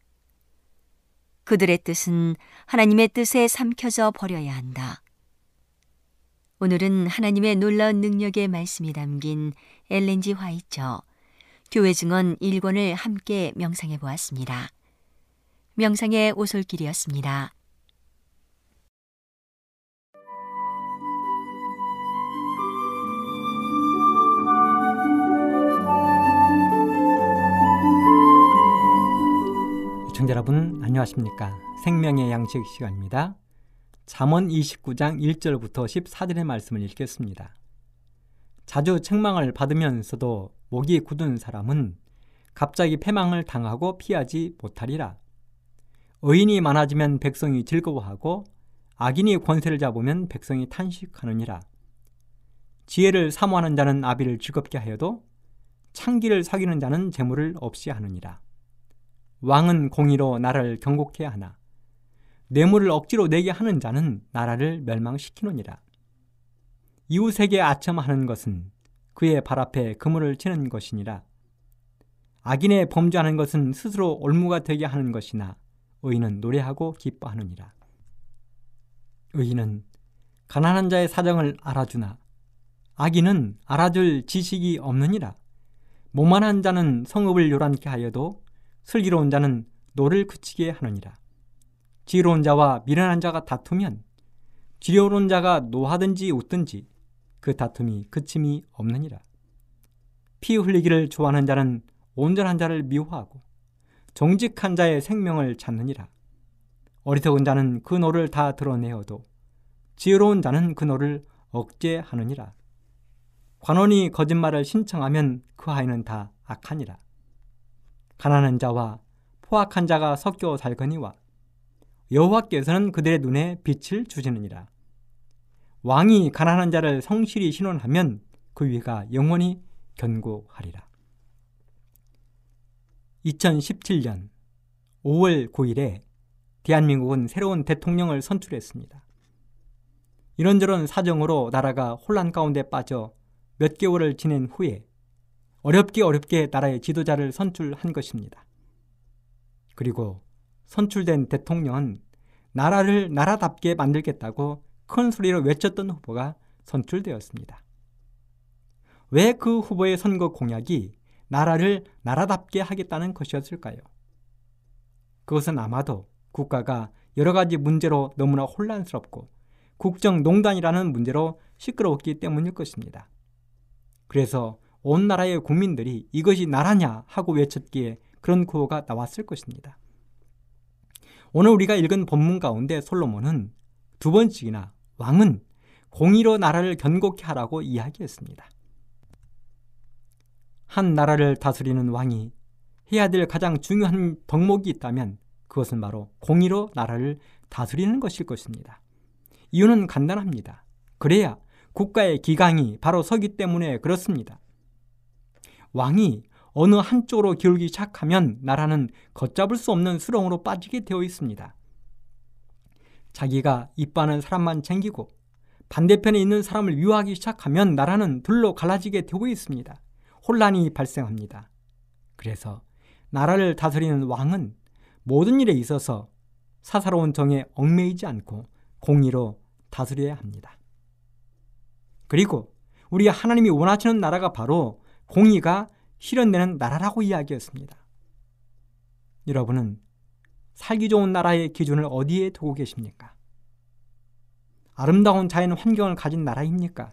그들의 뜻은 하나님의 뜻에 삼켜져 버려야 한다. 오늘은 하나님의 놀라운 능력의 말씀이 담긴 엘렌지 화이처 교회 증언 1권을 함께 명상해 보았습니다. 명상의 오솔길이었습니다. 시청자 여러분 안녕하십니까 생명의 양식 시간입니다 잠언 29장 1절부터 14절의 말씀을 읽겠습니다 자주 책망을 받으면서도 목이 굳은 사람은 갑자기 패망을 당하고 피하지 못하리라. 의인이 많아지면 백성이 즐거워하고 악인이 권세를 잡으면 백성이 탄식하느니라. 지혜를 사모하는 자는 아비를 즐겁게 하여도 창기를 사귀는 자는 재물을 없이 하느니라. 왕은 공의로 나라를 경곡해 하나 뇌물을 억지로 내게 하는 자는 나라를 멸망시키느니라. 이웃에게 아첨하는 것은 그의 발 앞에 그물을 치는 것이니라. 악인의 범죄하는 것은 스스로 올무가 되게 하는 것이나 의인은 노래하고 기뻐하느니라. 의인은 가난한 자의 사정을 알아주나 악인은 알아줄 지식이 없느니라. 모만한 자는 성읍을 요란케 하여도 슬기로운 자는 노를 그치게 하느니라. 지혜로운 자와 미련한 자가 다투면 지혜로운 자가 노하든지 웃든지 그 다툼이 그침이 없느니라. 피 흘리기를 좋아하는 자는 온전한 자를 미워하고 정직한 자의 생명을 찾느니라. 어리석은 자는 그 노를 다 드러내어도 지혜로운 자는 그 노를 억제하느니라. 관원이 거짓말을 신청하면 그 하인은 다 악하니라. 가난한 자와 포학한 자가 섞여 살거니와 여호와께서는 그들의 눈에 빛을 주시느니라. 왕이 가난한 자를 성실히 신원하면 그 위가 영원히 견고하리라. 2017년 5월 9일에 대한민국은 새로운 대통령을 선출했습니다. 이런저런 사정으로 나라가 혼란 가운데 빠져 몇 개월을 지낸 후에 어렵게 어렵게 나라의 지도자를 선출한 것입니다. 그리고 선출된 대통령은 나라를 나라답게 만들겠다고 큰 소리로 외쳤던 후보가 선출되었습니다. 왜 그 후보의 선거 공약이 나라를 나라답게 하겠다는 것이었을까요? 그것은 아마도 국가가 여러 가지 문제로 너무나 혼란스럽고 국정농단이라는 문제로 시끄러웠기 때문일 것입니다. 그래서 온 나라의 국민들이 이것이 나라냐 하고 외쳤기에 그런 구호가 나왔을 것입니다. 오늘 우리가 읽은 본문 가운데 솔로몬은 두 번씩이나 왕은 공의로 나라를 견고케 하라고 이야기했습니다. 한 나라를 다스리는 왕이 해야 될 가장 중요한 덕목이 있다면 그것은 바로 공의로 나라를 다스리는 것일 것입니다. 이유는 간단합니다. 그래야 국가의 기강이 바로 서기 때문에 그렇습니다. 왕이 어느 한쪽으로 기울기 시작하면 나라는 걷잡을 수 없는 수렁으로 빠지게 되어 있습니다. 자기가 이빠는 사람만 챙기고 반대편에 있는 사람을 유하기 시작하면 나라는 둘로 갈라지게 되고 있습니다. 혼란이 발생합니다. 그래서 나라를 다스리는 왕은 모든 일에 있어서 사사로운 정에 얽매이지 않고 공의로 다스려야 합니다. 그리고 우리 하나님이 원하시는 나라가 바로 공의가 실현되는 나라라고 이야기했습니다. 여러분은 살기 좋은 나라의 기준을 어디에 두고 계십니까? 아름다운 자연 환경을 가진 나라입니까?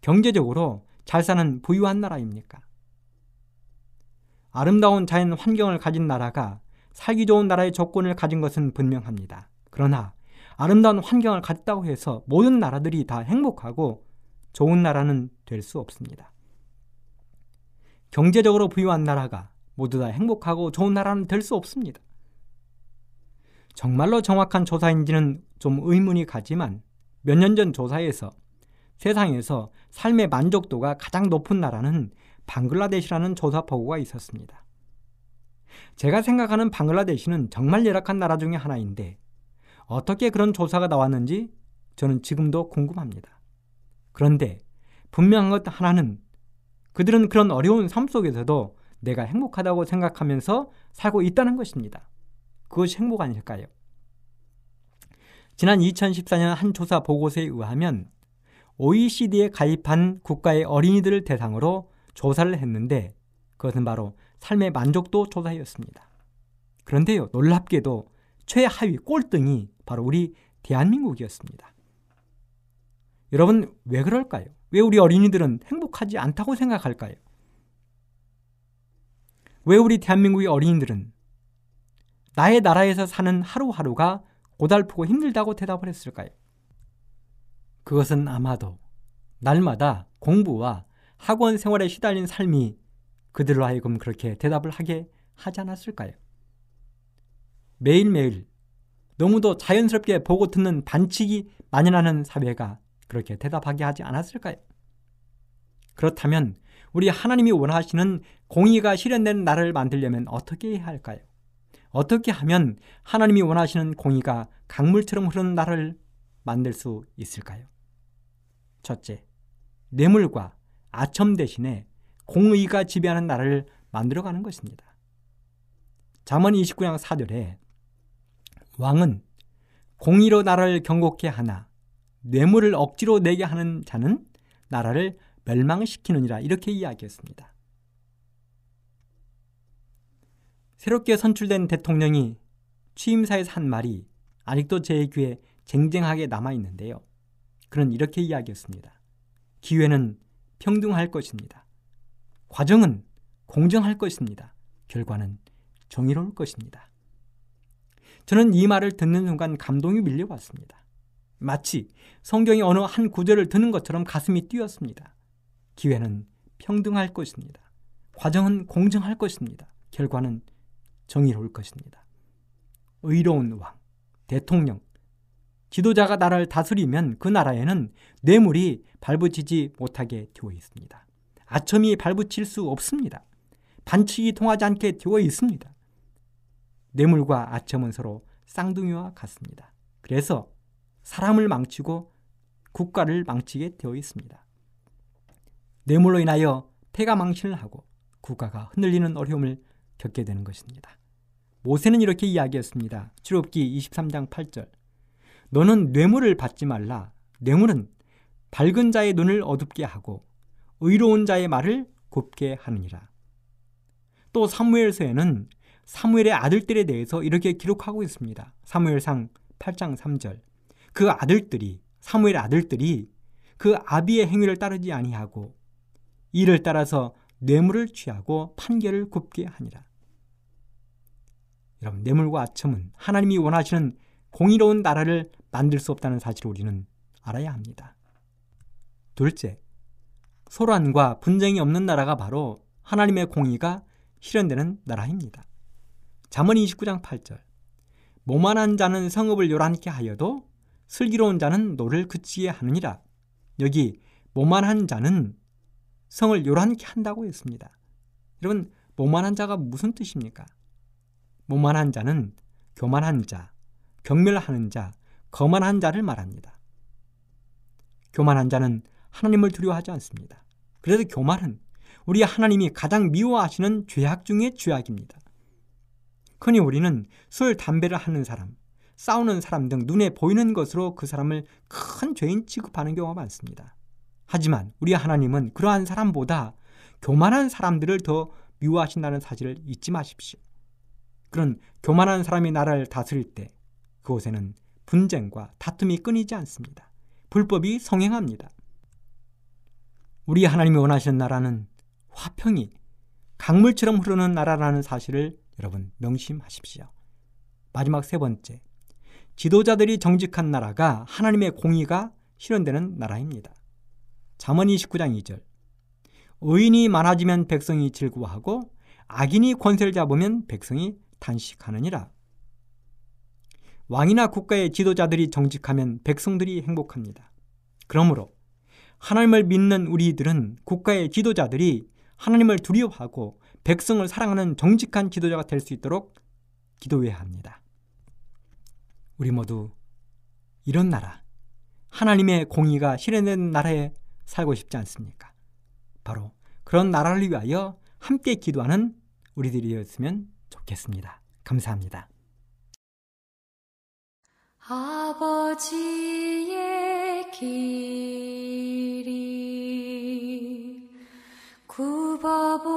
경제적으로 잘 사는 부유한 나라입니까? 아름다운 자연 환경을 가진 나라가 살기 좋은 나라의 조건을 가진 것은 분명합니다. 그러나 아름다운 환경을 갖다고 해서 모든 나라들이 다 행복하고 좋은 나라는 될 수 없습니다. 경제적으로 부유한 나라가 모두 다 행복하고 좋은 나라는 될 수 없습니다. 정말로 정확한 조사인지는 좀 의문이 가지만 몇 년 전 조사에서 세상에서 삶의 만족도가 가장 높은 나라는 방글라데시라는 조사 보고가 있었습니다. 제가 생각하는 방글라데시는 정말 열악한 나라 중의 하나인데 어떻게 그런 조사가 나왔는지 저는 지금도 궁금합니다. 그런데 분명한 것 하나는 그들은 그런 어려운 삶 속에서도 내가 행복하다고 생각하면서 살고 있다는 것입니다. 그것이 행복 아닐까요? 지난 2014년 한 조사 보고서에 의하면 OECD에 가입한 국가의 어린이들을 대상으로 조사를 했는데 그것은 바로 삶의 만족도 조사였습니다. 그런데요, 놀랍게도 최하위 꼴등이 바로 우리 대한민국이었습니다. 여러분, 왜 그럴까요? 왜 우리 어린이들은 행복하지 않다고 생각할까요? 왜 우리 대한민국의 어린이들은 나의 나라에서 사는 하루하루가 고달프고 힘들다고 대답을 했을까요? 그것은 아마도 날마다 공부와 학원 생활에 시달린 삶이 그들로 하여금 그렇게 대답을 하게 하지 않았을까요? 매일매일 너무도 자연스럽게 보고 듣는 반칙이 만연하는 사회가 그렇게 대답하게 하지 않았을까요? 그렇다면 우리 하나님이 원하시는 공의가 실현되는 나라를 만들려면 어떻게 해야 할까요? 어떻게 하면 하나님이 원하시는 공의가 강물처럼 흐르는 나라를 만들 수 있을까요? 첫째, 뇌물과 아첨 대신에 공의가 지배하는 나라를 만들어가는 것입니다. 잠언 29장 4절에 왕은 공의로 나라를 경고케 하나 뇌물을 억지로 내게 하는 자는 나라를 멸망시키느니라 이렇게 이야기했습니다. 새롭게 선출된 대통령이 취임사에서 한 말이 아직도 제 귀에 쟁쟁하게 남아 있는데요. 그는 이렇게 이야기했습니다. 기회는 평등할 것입니다. 과정은 공정할 것입니다. 결과는 정의로울 것입니다. 저는 이 말을 듣는 순간 감동이 밀려왔습니다. 마치 성경의 어느 한 구절을 듣는 것처럼 가슴이 뛰었습니다. 기회는 평등할 것입니다. 과정은 공정할 것입니다. 결과는 정의로울 것입니다. 의로운 왕, 대통령, 지도자가 나라를 다스리면 그 나라에는 뇌물이 발붙이지 못하게 되어 있습니다. 아첨이 발붙일 수 없습니다. 반칙이 통하지 않게 되어 있습니다. 뇌물과 아첨은 서로 쌍둥이와 같습니다. 그래서 사람을 망치고 국가를 망치게 되어 있습니다. 뇌물로 인하여 폐가 망신을 하고 국가가 흔들리는 어려움을 겪게 되는 것입니다. 모세는 이렇게 이야기했습니다. 출애굽기 23장 8절. 너는 뇌물을 받지 말라. 뇌물은 밝은 자의 눈을 어둡게 하고 의로운 자의 말을 곱게 하느니라. 또 사무엘서에는 사무엘의 아들들에 대해서 이렇게 기록하고 있습니다. 사무엘상 8장 3절. 그 아들들이 사무엘의 아들들이 그 아비의 행위를 따르지 아니하고 이를 따라서 뇌물을 취하고 판결을 굽게 하니라. 여러분, 뇌물과 아첨은 하나님이 원하시는 공의로운 나라를 만들 수 없다는 사실을 우리는 알아야 합니다. 둘째, 소란과 분쟁이 없는 나라가 바로 하나님의 공의가 실현되는 나라입니다. 잠언 29장 8절. 모만한 자는 성읍을 요란케 하여도 슬기로운 자는 노를 그치게 하느니라. 여기 모만한 자는 성을 요란케 한다고 했습니다. 여러분, 모만한 자가 무슨 뜻입니까? 모만한 자는 교만한 자, 경멸하는 자, 거만한 자를 말합니다. 교만한 자는 하나님을 두려워하지 않습니다. 그래서 교만은 우리 하나님이 가장 미워하시는 죄악 중의 죄악입니다. 흔히 우리는 술, 담배를 하는 사람, 싸우는 사람 등 눈에 보이는 것으로 그 사람을 큰 죄인 취급하는 경우가 많습니다. 하지만 우리 하나님은 그러한 사람보다 교만한 사람들을 더 미워하신다는 사실을 잊지 마십시오. 그런 교만한 사람이 나라를 다스릴 때 그곳에는 분쟁과 다툼이 끊이지 않습니다. 불법이 성행합니다. 우리 하나님이 원하시는 나라는 화평이 강물처럼 흐르는 나라라는 사실을 여러분 명심하십시오. 마지막 세 번째. 지도자들이 정직한 나라가 하나님의 공의가 실현되는 나라입니다. 잠언 29장 2절. 의인이 많아지면 백성이 즐거워하고 악인이 권세를 잡으면 백성이 단식하느니라. 왕이나 국가의 지도자들이 정직하면 백성들이 행복합니다. 그러므로 하나님을 믿는 우리들은 국가의 지도자들이 하나님을 두려워하고 백성을 사랑하는 정직한 지도자가 될 수 있도록 기도해야 합니다. 우리 모두 이런 나라, 하나님의 공의가 실현된 나라에 살고 싶지 않습니까? 바로 그런 나라를 위하여 함께 기도하는 우리들이었으면 좋겠습니다. 감사합니다. 아버지의 길이 굽어 보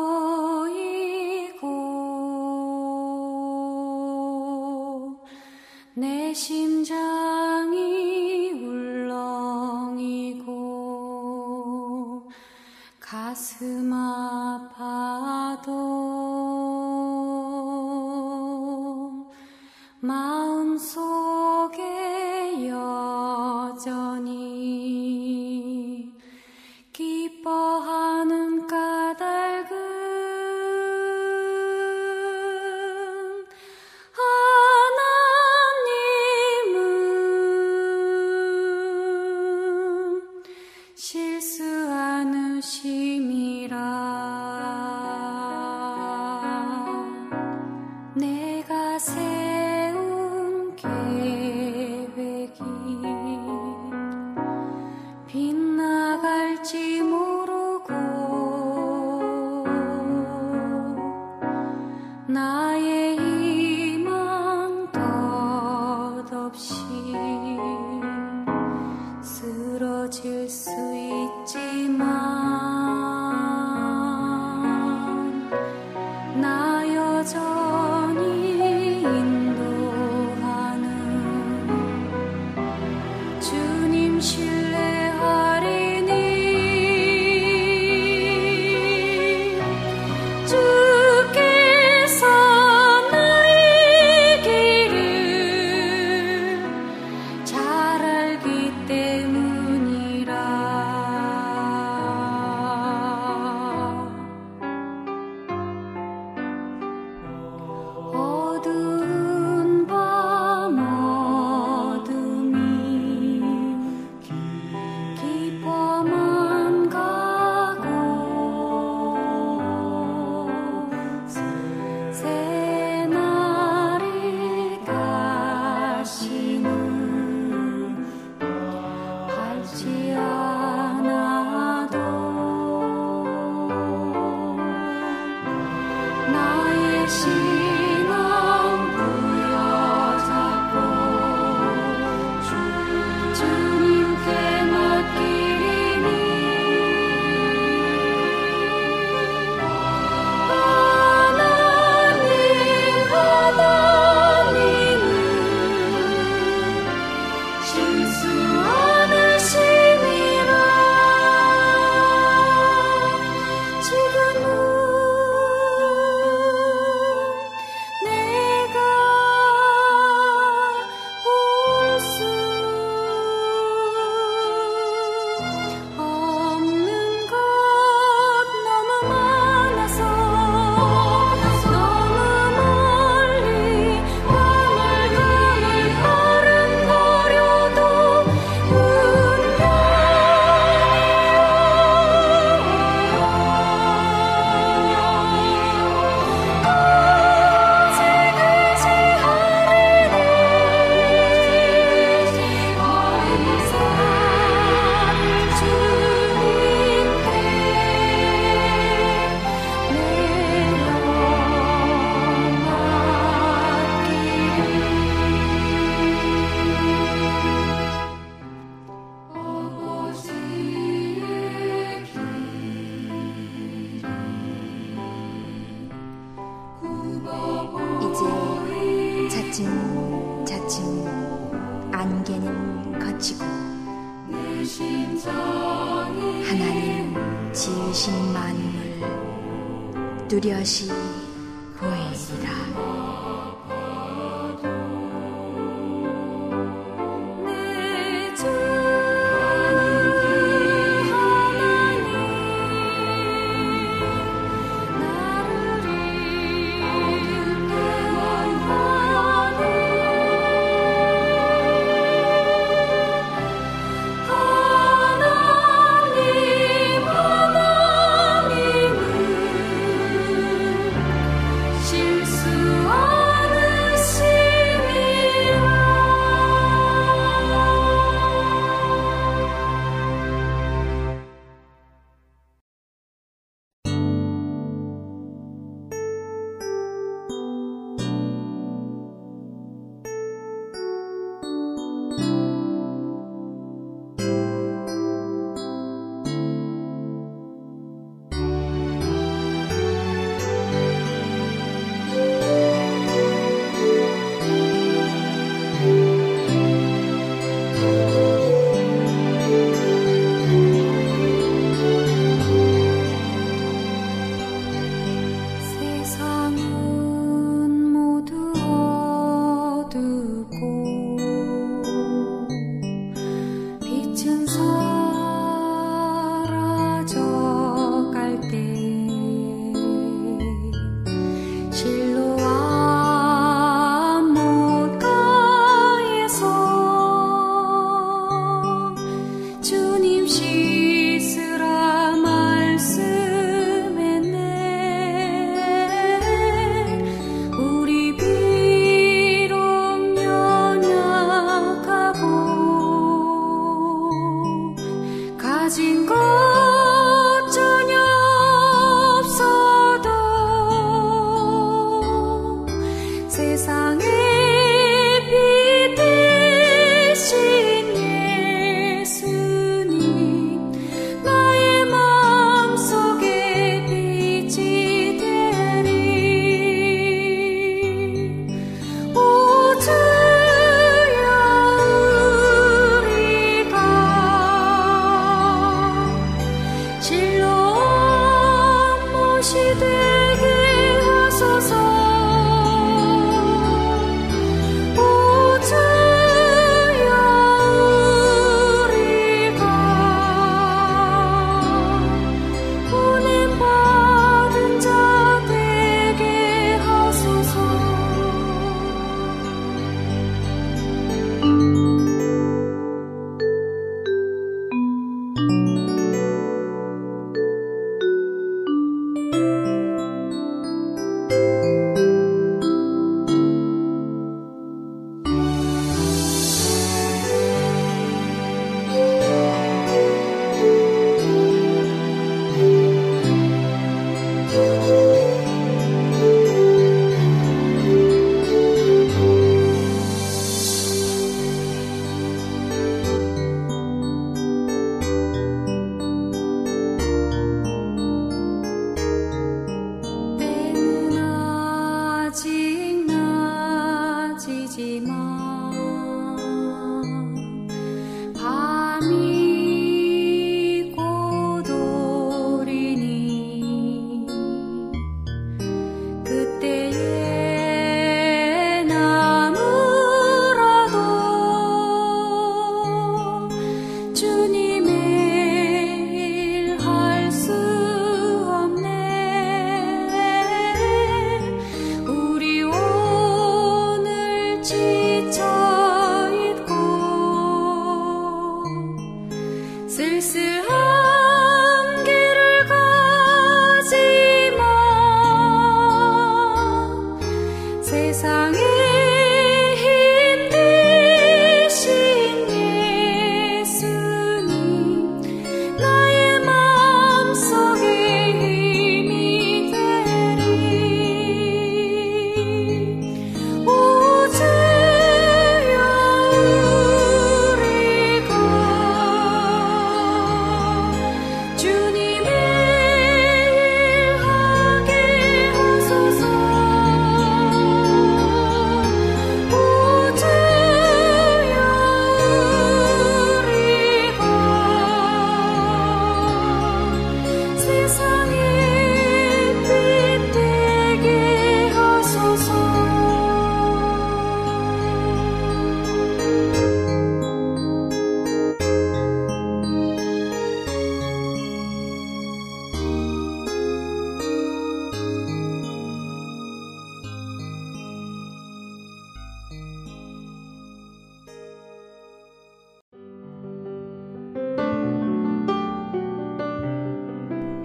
마 心。 빛